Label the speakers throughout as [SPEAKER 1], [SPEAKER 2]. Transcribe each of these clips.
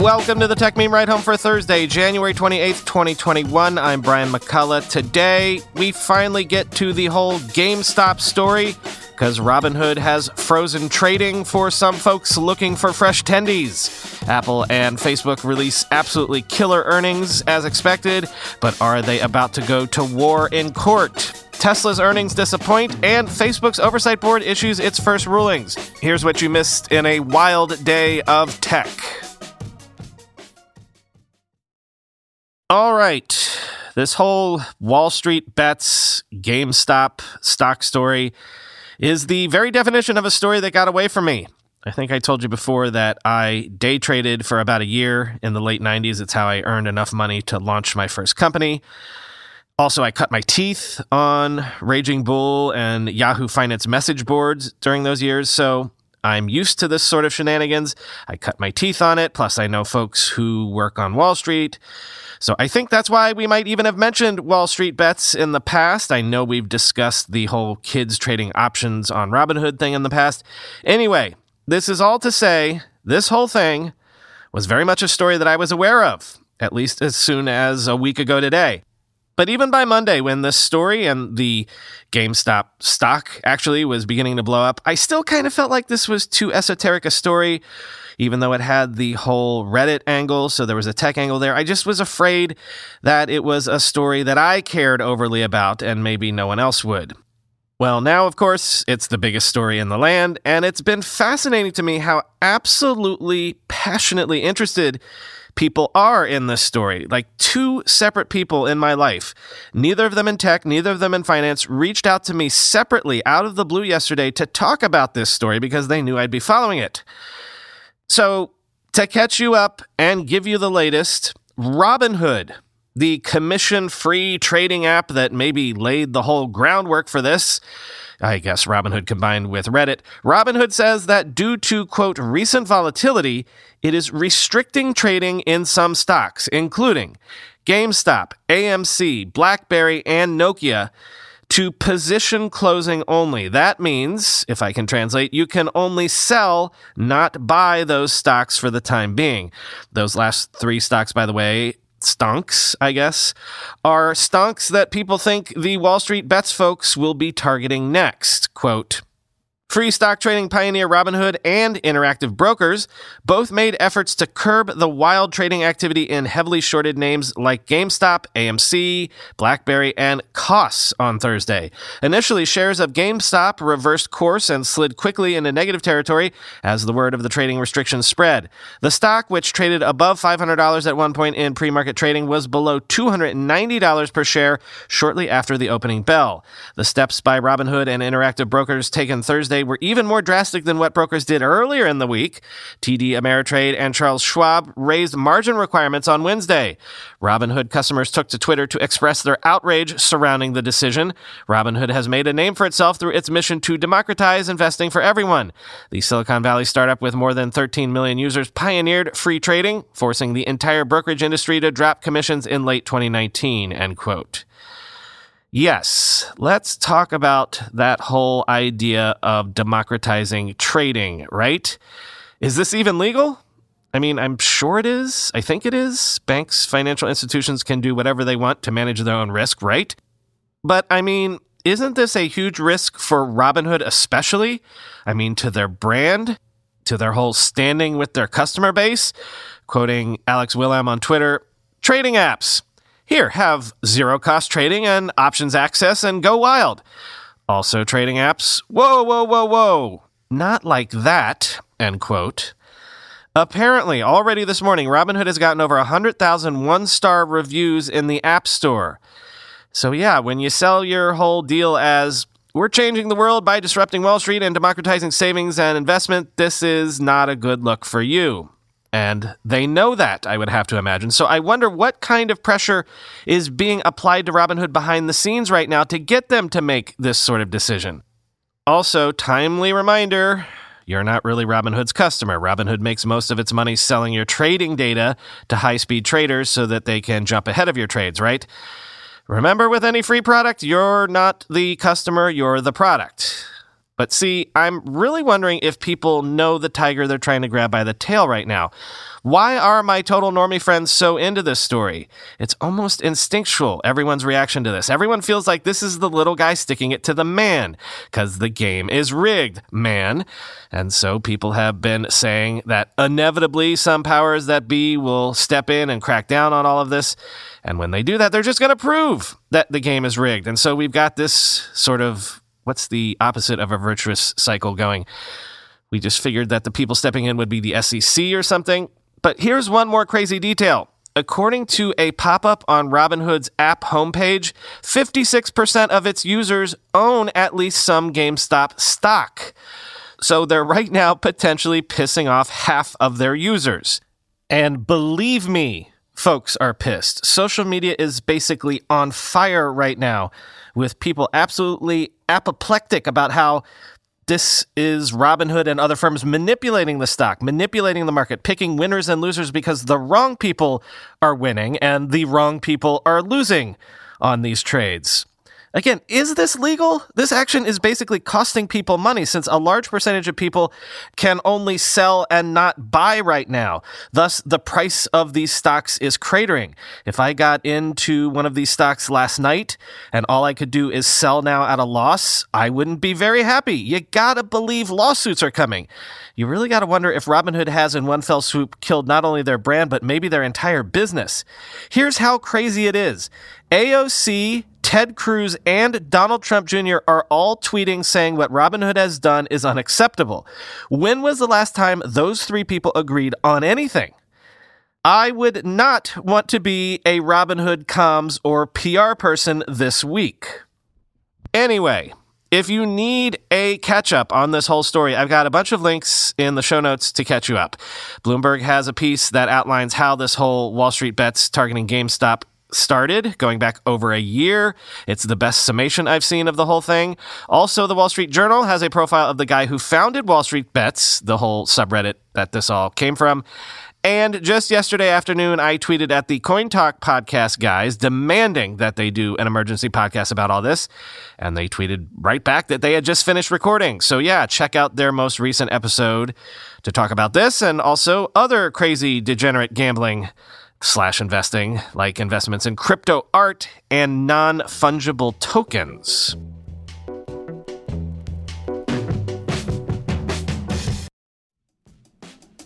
[SPEAKER 1] Welcome to the Techmeme Ride Home for Thursday, January 28th, 2021. I'm Brian McCullough. Today, we finally get to the whole GameStop story because Robinhood has frozen trading for some folks looking for fresh tendies. Apple and Facebook release absolutely killer earnings as expected, but are they about to go to war in court? Tesla's earnings disappoint, and Facebook's oversight board issues its first rulings. Here's what you missed in a wild day of tech. All right. This whole Wall Street bets, GameStop stock story is the very definition of a story that got away from me. I think I told you before that I day traded for about a year in the late 90s. It's how I earned enough money to launch my first company. Also, I cut my teeth on Raging Bull and Yahoo Finance message boards during those years. So I'm used to this sort of shenanigans. I cut my teeth on it. Plus, I know folks who work on Wall Street. So I think that's why we might even have mentioned Wall Street bets in the past. I know we've discussed the whole kids trading options on Robinhood thing in the past. Anyway, this is all to say this whole thing was very much a story that I was aware of, at least as soon as a week ago today. But even by Monday, when this story and the GameStop stock actually was beginning to blow up, I still kind of felt like this was too esoteric a story even though it had the whole Reddit angle. So there was a tech angle there. I just was afraid that it was a story that I cared overly about and maybe no one else would. Well, now, of course, it's the biggest story in the land, and it's been fascinating to me how absolutely passionately interested people are in this story. Like two separate people in my life, neither of them in tech, neither of them in finance, reached out to me separately out of the blue yesterday to talk about this story because they knew I'd be following it. So, to catch you up and give you the latest, Robinhood, the commission free trading app that maybe laid the whole groundwork for this, I guess Robinhood combined with Reddit, Robinhood says that due to, quote, recent volatility, it is restricting trading in some stocks, including GameStop, AMC, BlackBerry, and Nokia to position closing only. That means, if I can translate, you can only sell, not buy those stocks for the time being. Those last three stocks, by the way, stonks, I guess, are stonks that people think the Wall Street bets folks will be targeting next. Quote, Free stock trading pioneer Robinhood and Interactive Brokers both made efforts to curb the wild trading activity in heavily shorted names like GameStop, AMC, BlackBerry, and Koss on Thursday. Initially, shares of GameStop reversed course and slid quickly into negative territory as the word of the trading restrictions spread. The stock, which traded above $500 at one point in pre market trading, was below $290 per share shortly after the opening bell. The steps by Robinhood and Interactive Brokers taken Thursday were even more drastic than what brokers did earlier in the week. TD Ameritrade and Charles Schwab raised margin requirements on Wednesday. Robinhood customers took to Twitter to express their outrage surrounding the decision. Robinhood has made a name for itself through its mission to democratize investing for everyone. The Silicon Valley startup with more than 13 million users pioneered free trading, forcing the entire brokerage industry to drop commissions in late 2019, end quote. Yes, let's talk about that whole idea of democratizing trading, right? Is this even legal? I mean, I'm sure it is. I think it is. Banks, financial institutions can do whatever they want to manage their own risk, right? But I mean, isn't this a huge risk for Robinhood, especially? I mean, to their brand, to their whole standing with their customer base? Quoting Alex Wilhelm on Twitter trading apps. Here, have zero cost trading and options access and go wild. Also, trading apps. Whoa, whoa, whoa, whoa. Not like that, end quote. Apparently, already this morning, Robinhood has gotten over 100,000 one star reviews in the App Store. So, yeah, when you sell your whole deal as we're changing the world by disrupting Wall Street and democratizing savings and investment, this is not a good look for you. And they know that, I would have to imagine. So I wonder what kind of pressure is being applied to Robinhood behind the scenes right now to get them to make this sort of decision. Also, timely reminder you're not really Robinhood's customer. Robinhood makes most of its money selling your trading data to high speed traders so that they can jump ahead of your trades, right? Remember, with any free product, you're not the customer, you're the product. But see, I'm really wondering if people know the tiger they're trying to grab by the tail right now. Why are my total normie friends so into this story? It's almost instinctual, everyone's reaction to this. Everyone feels like this is the little guy sticking it to the man, because the game is rigged, man. And so people have been saying that inevitably some powers that be will step in and crack down on all of this. And when they do that, they're just going to prove that the game is rigged. And so we've got this sort of what's the opposite of a virtuous cycle going? We just figured that the people stepping in would be the SEC or something. But here's one more crazy detail. According to a pop up on Robinhood's app homepage, 56% of its users own at least some GameStop stock. So they're right now potentially pissing off half of their users. And believe me, folks are pissed. Social media is basically on fire right now with people absolutely apoplectic about how this is Robinhood and other firms manipulating the stock, manipulating the market, picking winners and losers because the wrong people are winning and the wrong people are losing on these trades. Again, is this legal? This action is basically costing people money since a large percentage of people can only sell and not buy right now. Thus, the price of these stocks is cratering. If I got into one of these stocks last night and all I could do is sell now at a loss, I wouldn't be very happy. You gotta believe lawsuits are coming. You really gotta wonder if Robinhood has in one fell swoop killed not only their brand, but maybe their entire business. Here's how crazy it is. AOC, Ted Cruz, and Donald Trump Jr. are all tweeting saying what Robinhood has done is unacceptable. When was the last time those three people agreed on anything? I would not want to be a Robinhood comms or PR person this week. Anyway, if you need a catch up on this whole story, I've got a bunch of links in the show notes to catch you up. Bloomberg has a piece that outlines how this whole Wall Street bets targeting GameStop started, going back over a year. It's the best summation I've seen of the whole thing. Also, the Wall Street Journal has a profile of the guy who founded Wall Street Bets, the whole subreddit that this all came from. And just yesterday afternoon, I tweeted at the Coin Talk podcast guys demanding that they do an emergency podcast about all this. And they tweeted right back that they had just finished recording. So, yeah, check out their most recent episode to talk about this and also other crazy degenerate gambling slash investing, like investments in crypto art and non fungible tokens.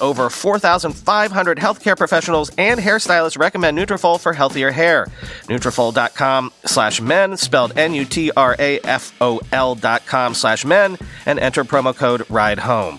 [SPEAKER 1] over 4,500 healthcare professionals and hairstylists recommend Nutrafol for healthier hair. Nutrafol.com slash men, spelled N-U-T-R-A-F-O-L dot com slash men, and enter promo code RIDE HOME.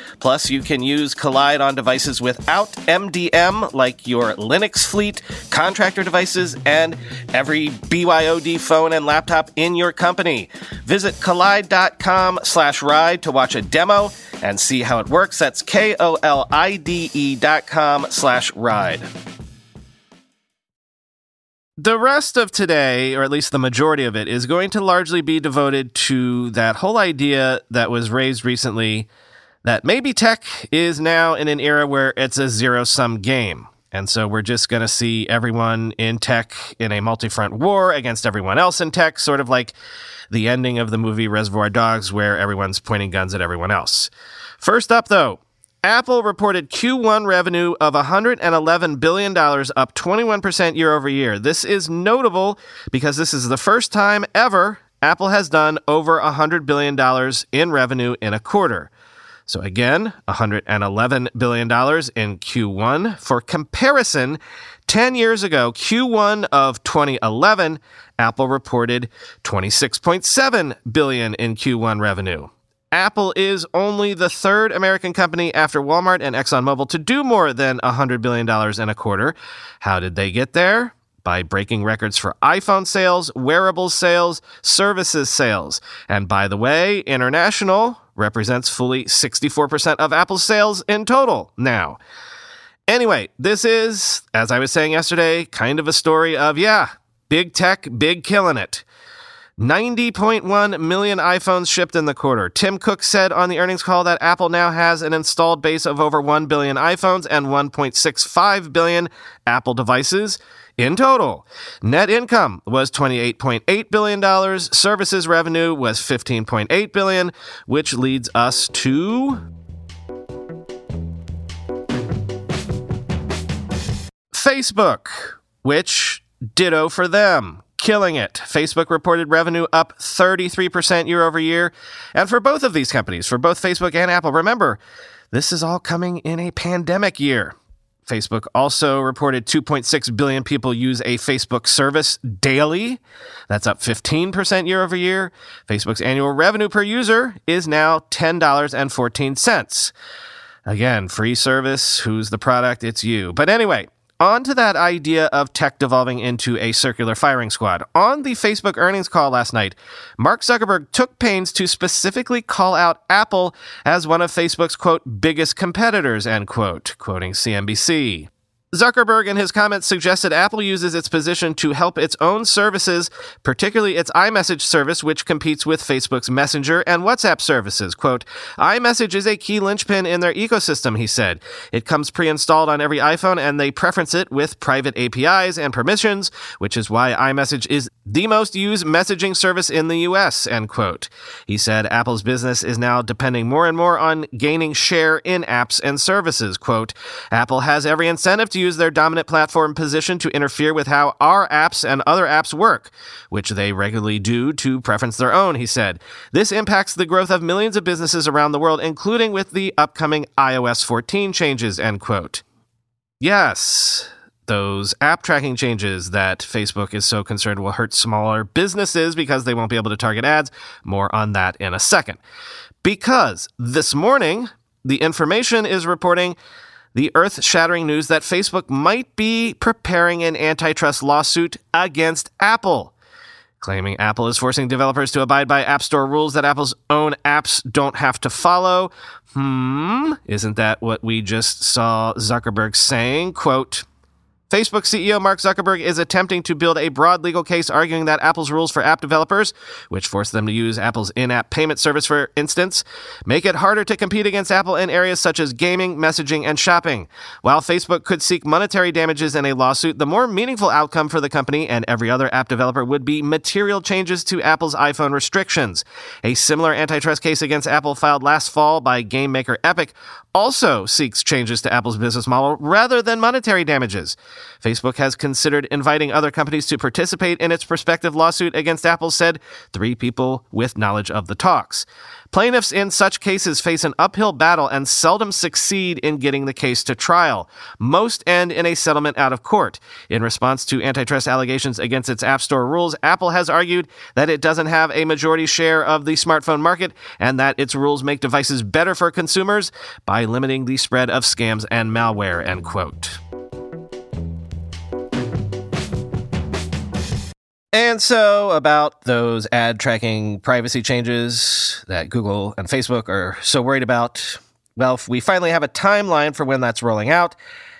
[SPEAKER 1] Plus, you can use Kolide on devices without MDM, like your Linux fleet, contractor devices, and every BYOD phone and laptop in your company. Visit kolide.com slash ride to watch a demo and see how it works. That's K-O-L-I-D-E dot com slash ride. The rest of today, or at least the majority of it, is going to largely be devoted to that whole idea that was raised recently that maybe tech is now in an era where it's a zero sum game. And so we're just going to see everyone in tech in a multi front war against everyone else in tech, sort of like the ending of the movie Reservoir Dogs, where everyone's pointing guns at everyone else. First up, though, Apple reported Q1 revenue of $111 billion, up 21% year over year. This is notable because this is the first time ever Apple has done over $100 billion in revenue in a quarter. So again, $111 billion in Q1. For comparison, 10 years ago, Q1 of 2011, Apple reported 26.7 billion in Q1 revenue. Apple is only the third American company after Walmart and ExxonMobil to do more than $100 billion in a quarter. How did they get there? By breaking records for iPhone sales, wearables sales, services sales. And by the way, international represents fully 64% of Apple's sales in total now. Anyway, this is, as I was saying yesterday, kind of a story of, yeah, big tech, big killing it. 90.1 million iPhones shipped in the quarter. Tim Cook said on the earnings call that Apple now has an installed base of over 1 billion iPhones and 1.65 billion Apple devices in total. Net income was $28.8 billion. Services revenue was 15.8 billion, which leads us to Facebook, which ditto for them killing it. Facebook reported revenue up 33% year over year. And for both of these companies, for both Facebook and Apple, remember, this is all coming in a pandemic year. Facebook also reported 2.6 billion people use a Facebook service daily. That's up 15% year over year. Facebook's annual revenue per user is now $10.14. Again, free service. Who's the product? It's you. But anyway, on to that idea of tech devolving into a circular firing squad. On the Facebook earnings call last night, Mark Zuckerberg took pains to specifically call out Apple as one of Facebook's quote biggest competitors, end quote, quoting CNBC. Zuckerberg in his comments suggested Apple uses its position to help its own services, particularly its iMessage service, which competes with Facebook's Messenger and WhatsApp services. Quote, iMessage is a key linchpin in their ecosystem, he said. It comes pre installed on every iPhone and they preference it with private APIs and permissions, which is why iMessage is the most used messaging service in the US, end quote. He said Apple's business is now depending more and more on gaining share in apps and services. Quote, Apple has every incentive to use their dominant platform position to interfere with how our apps and other apps work, which they regularly do to preference their own, he said. This impacts the growth of millions of businesses around the world, including with the upcoming iOS 14 changes, end quote. Yes, those app tracking changes that Facebook is so concerned will hurt smaller businesses because they won't be able to target ads. More on that in a second. Because this morning, the information is reporting the earth shattering news that Facebook might be preparing an antitrust lawsuit against Apple, claiming Apple is forcing developers to abide by App Store rules that Apple's own apps don't have to follow. Hmm, isn't that what we just saw Zuckerberg saying? Quote, Facebook CEO Mark Zuckerberg is attempting to build a broad legal case arguing that Apple's rules for app developers, which force them to use Apple's in app payment service, for instance, make it harder to compete against Apple in areas such as gaming, messaging, and shopping. While Facebook could seek monetary damages in a lawsuit, the more meaningful outcome for the company and every other app developer would be material changes to Apple's iPhone restrictions. A similar antitrust case against Apple filed last fall by game maker Epic also seeks changes to Apple's business model rather than monetary damages. Facebook has considered inviting other companies to participate in its prospective lawsuit against Apple, said three people with knowledge of the talks. Plaintiffs in such cases face an uphill battle and seldom succeed in getting the case to trial. Most end in a settlement out of court. In response to antitrust allegations against its App Store rules, Apple has argued that it doesn't have a majority share of the smartphone market and that its rules make devices better for consumers by limiting the spread of scams and malware, end quote. And so, about those ad tracking privacy changes that Google and Facebook are so worried about, well, we finally have a timeline for when that's rolling out.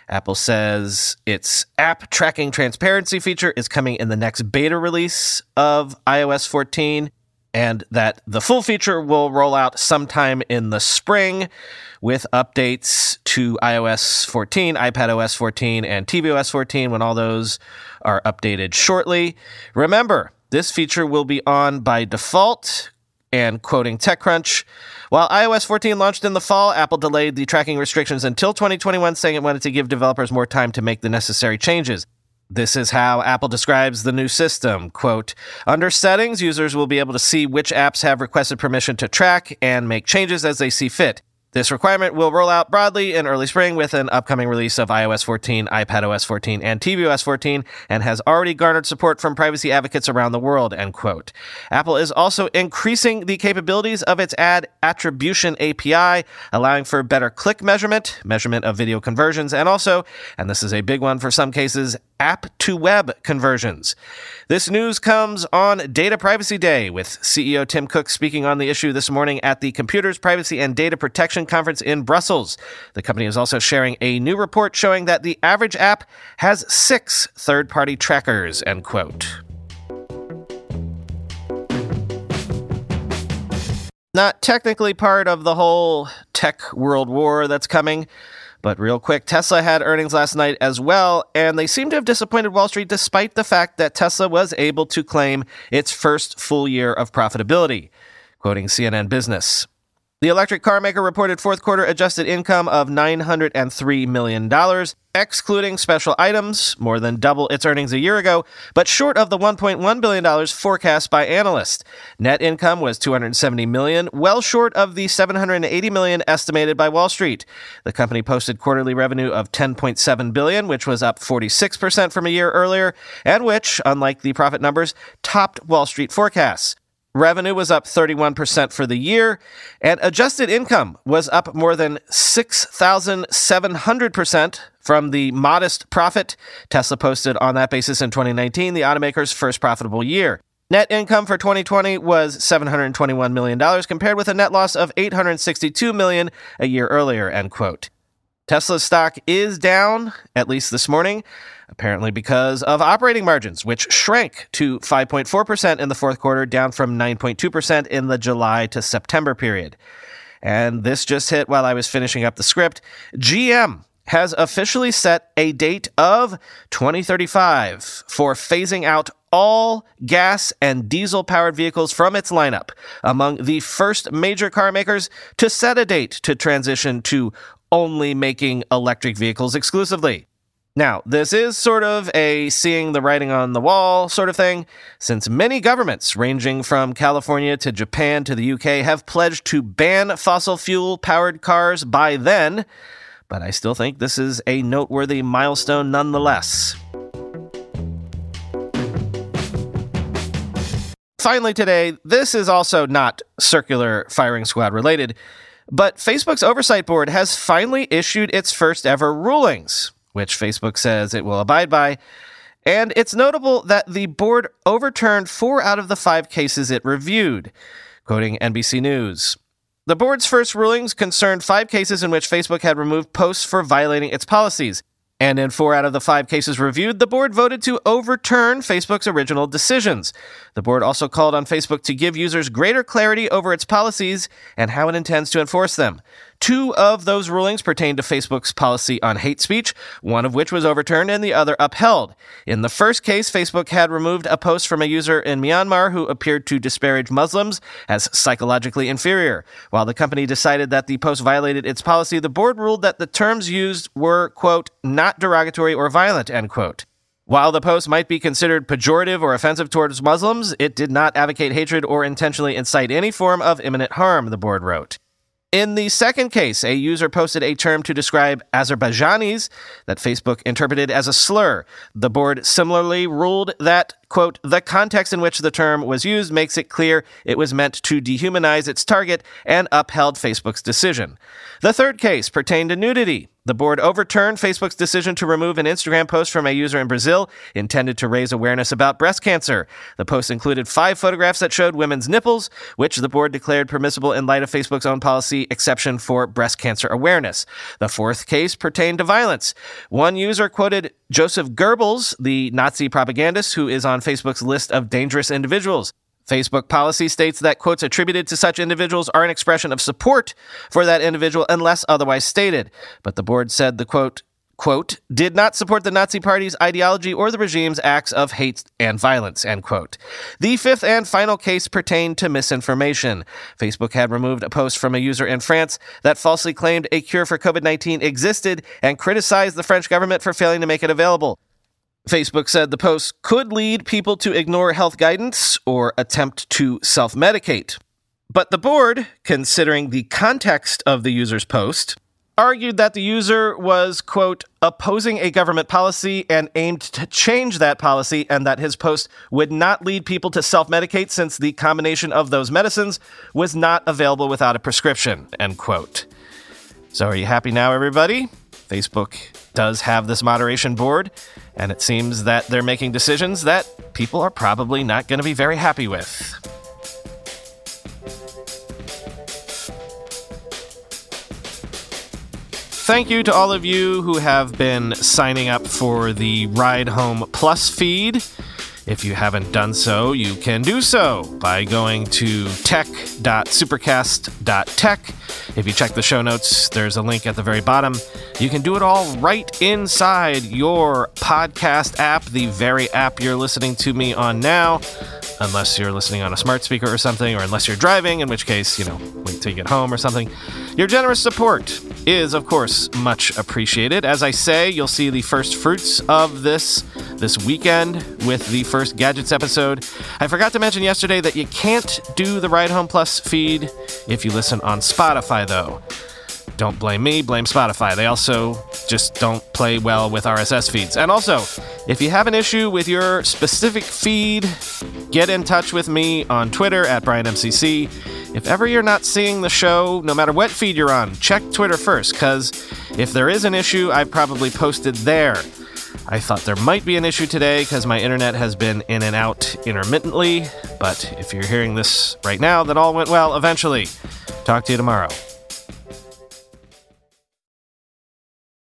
[SPEAKER 1] Apple says its app tracking transparency feature is coming in the next beta release of iOS 14, and that the full feature will roll out sometime in the spring with updates to iOS 14, iPadOS 14, and tvOS 14 when all those are updated shortly. Remember, this feature will be on by default. And quoting TechCrunch, while iOS 14 launched in the fall, Apple delayed the tracking restrictions until 2021, saying it wanted to give developers more time to make the necessary changes. This is how Apple describes the new system. Quote, under settings, users will be able to see which apps have requested permission to track and make changes as they see fit. This requirement will roll out broadly in early spring with an upcoming release of iOS 14, iPadOS 14, and tvOS 14, and has already garnered support from privacy advocates around the world, end quote. Apple is also increasing the capabilities of its ad attribution API, allowing for better click measurement, measurement of video conversions, and also, and this is a big one for some cases, app to web conversions. This news comes on Data Privacy Day with CEO Tim Cook speaking on the issue this morning at the Computers, Privacy, and Data Protection Conference in Brussels. The company is also sharing a new report showing that the average app has six third party trackers, end quote. Not technically part of the whole tech world war that's coming. But real quick, Tesla had earnings last night as well, and they seem to have disappointed Wall Street despite the fact that Tesla was able to claim its first full year of profitability. Quoting CNN Business. The electric car maker reported fourth quarter adjusted income of $903 million, excluding special items, more than double its earnings a year ago, but short of the $1.1 billion forecast by analysts. Net income was 270 million, well short of the 780 million estimated by Wall Street. The company posted quarterly revenue of 10.7 billion, which was up 46% from a year earlier, and which, unlike the profit numbers, topped Wall Street forecasts. Revenue was up 31% for the year, and adjusted income was up more than 6,700% from the modest profit Tesla posted on that basis in 2019, the automaker's first profitable year. Net income for 2020 was $721 million compared with a net loss of $862 million a year earlier, end quote. Tesla's stock is down, at least this morning, apparently because of operating margins, which shrank to 5.4% in the fourth quarter, down from 9.2% in the July to September period. And this just hit while I was finishing up the script. GM has officially set a date of 2035 for phasing out all gas and diesel powered vehicles from its lineup, among the first major car makers to set a date to transition to only making electric vehicles exclusively. Now, this is sort of a seeing the writing on the wall sort of thing, since many governments, ranging from California to Japan to the UK, have pledged to ban fossil fuel powered cars by then, but I still think this is a noteworthy milestone nonetheless. Finally, today, this is also not circular firing squad related, but Facebook's oversight board has finally issued its first ever rulings which Facebook says it will abide by. And it's notable that the board overturned four out of the five cases it reviewed, quoting NBC News. The board's first rulings concerned five cases in which Facebook had removed posts for violating its policies. And in four out of the five cases reviewed, the board voted to overturn Facebook's original decisions. The board also called on Facebook to give users greater clarity over its policies and how it intends to enforce them. Two of those rulings pertain to Facebook's policy on hate speech, one of which was overturned and the other upheld. In the first case, Facebook had removed a post from a user in Myanmar who appeared to disparage Muslims as psychologically inferior. While the company decided that the post violated its policy, the board ruled that the terms used were, quote, not derogatory or violent, end quote. While the post might be considered pejorative or offensive towards Muslims, it did not advocate hatred or intentionally incite any form of imminent harm, the board wrote. In the second case, a user posted a term to describe Azerbaijanis that Facebook interpreted as a slur. The board similarly ruled that, quote, the context in which the term was used makes it clear it was meant to dehumanize its target and upheld Facebook's decision. The third case pertained to nudity. The board overturned Facebook's decision to remove an Instagram post from a user in Brazil intended to raise awareness about breast cancer. The post included five photographs that showed women's nipples, which the board declared permissible in light of Facebook's own policy exception for breast cancer awareness. The fourth case pertained to violence. One user quoted Joseph Goebbels, the Nazi propagandist who is on Facebook's list of dangerous individuals. Facebook policy states that quotes attributed to such individuals are an expression of support for that individual unless otherwise stated. But the board said the quote, quote, did not support the Nazi Party's ideology or the regime's acts of hate and violence, end quote. The fifth and final case pertained to misinformation. Facebook had removed a post from a user in France that falsely claimed a cure for COVID 19 existed and criticized the French government for failing to make it available. Facebook said the post could lead people to ignore health guidance or attempt to self medicate. But the board, considering the context of the user's post, argued that the user was, quote, opposing a government policy and aimed to change that policy, and that his post would not lead people to self medicate since the combination of those medicines was not available without a prescription, end quote. So, are you happy now, everybody? Facebook does have this moderation board, and it seems that they're making decisions that people are probably not going to be very happy with. Thank you to all of you who have been signing up for the Ride Home Plus feed. If you haven't done so, you can do so by going to tech.supercast.tech. If you check the show notes, there's a link at the very bottom. You can do it all right inside your podcast app, the very app you're listening to me on now, unless you're listening on a smart speaker or something, or unless you're driving, in which case, you know, wait till you get home or something. Your generous support is, of course, much appreciated. As I say, you'll see the first fruits of this this weekend with the first Gadgets episode. I forgot to mention yesterday that you can't do the Ride Home Plus feed if you listen on Spotify, though. Don't blame me, blame Spotify. They also just don't play well with RSS feeds. And also, if you have an issue with your specific feed, get in touch with me on Twitter at BrianMCC. If ever you're not seeing the show, no matter what feed you're on, check Twitter first, because if there is an issue, I probably posted there. I thought there might be an issue today because my internet has been in and out intermittently, but if you're hearing this right now, that all went well eventually. Talk to you tomorrow.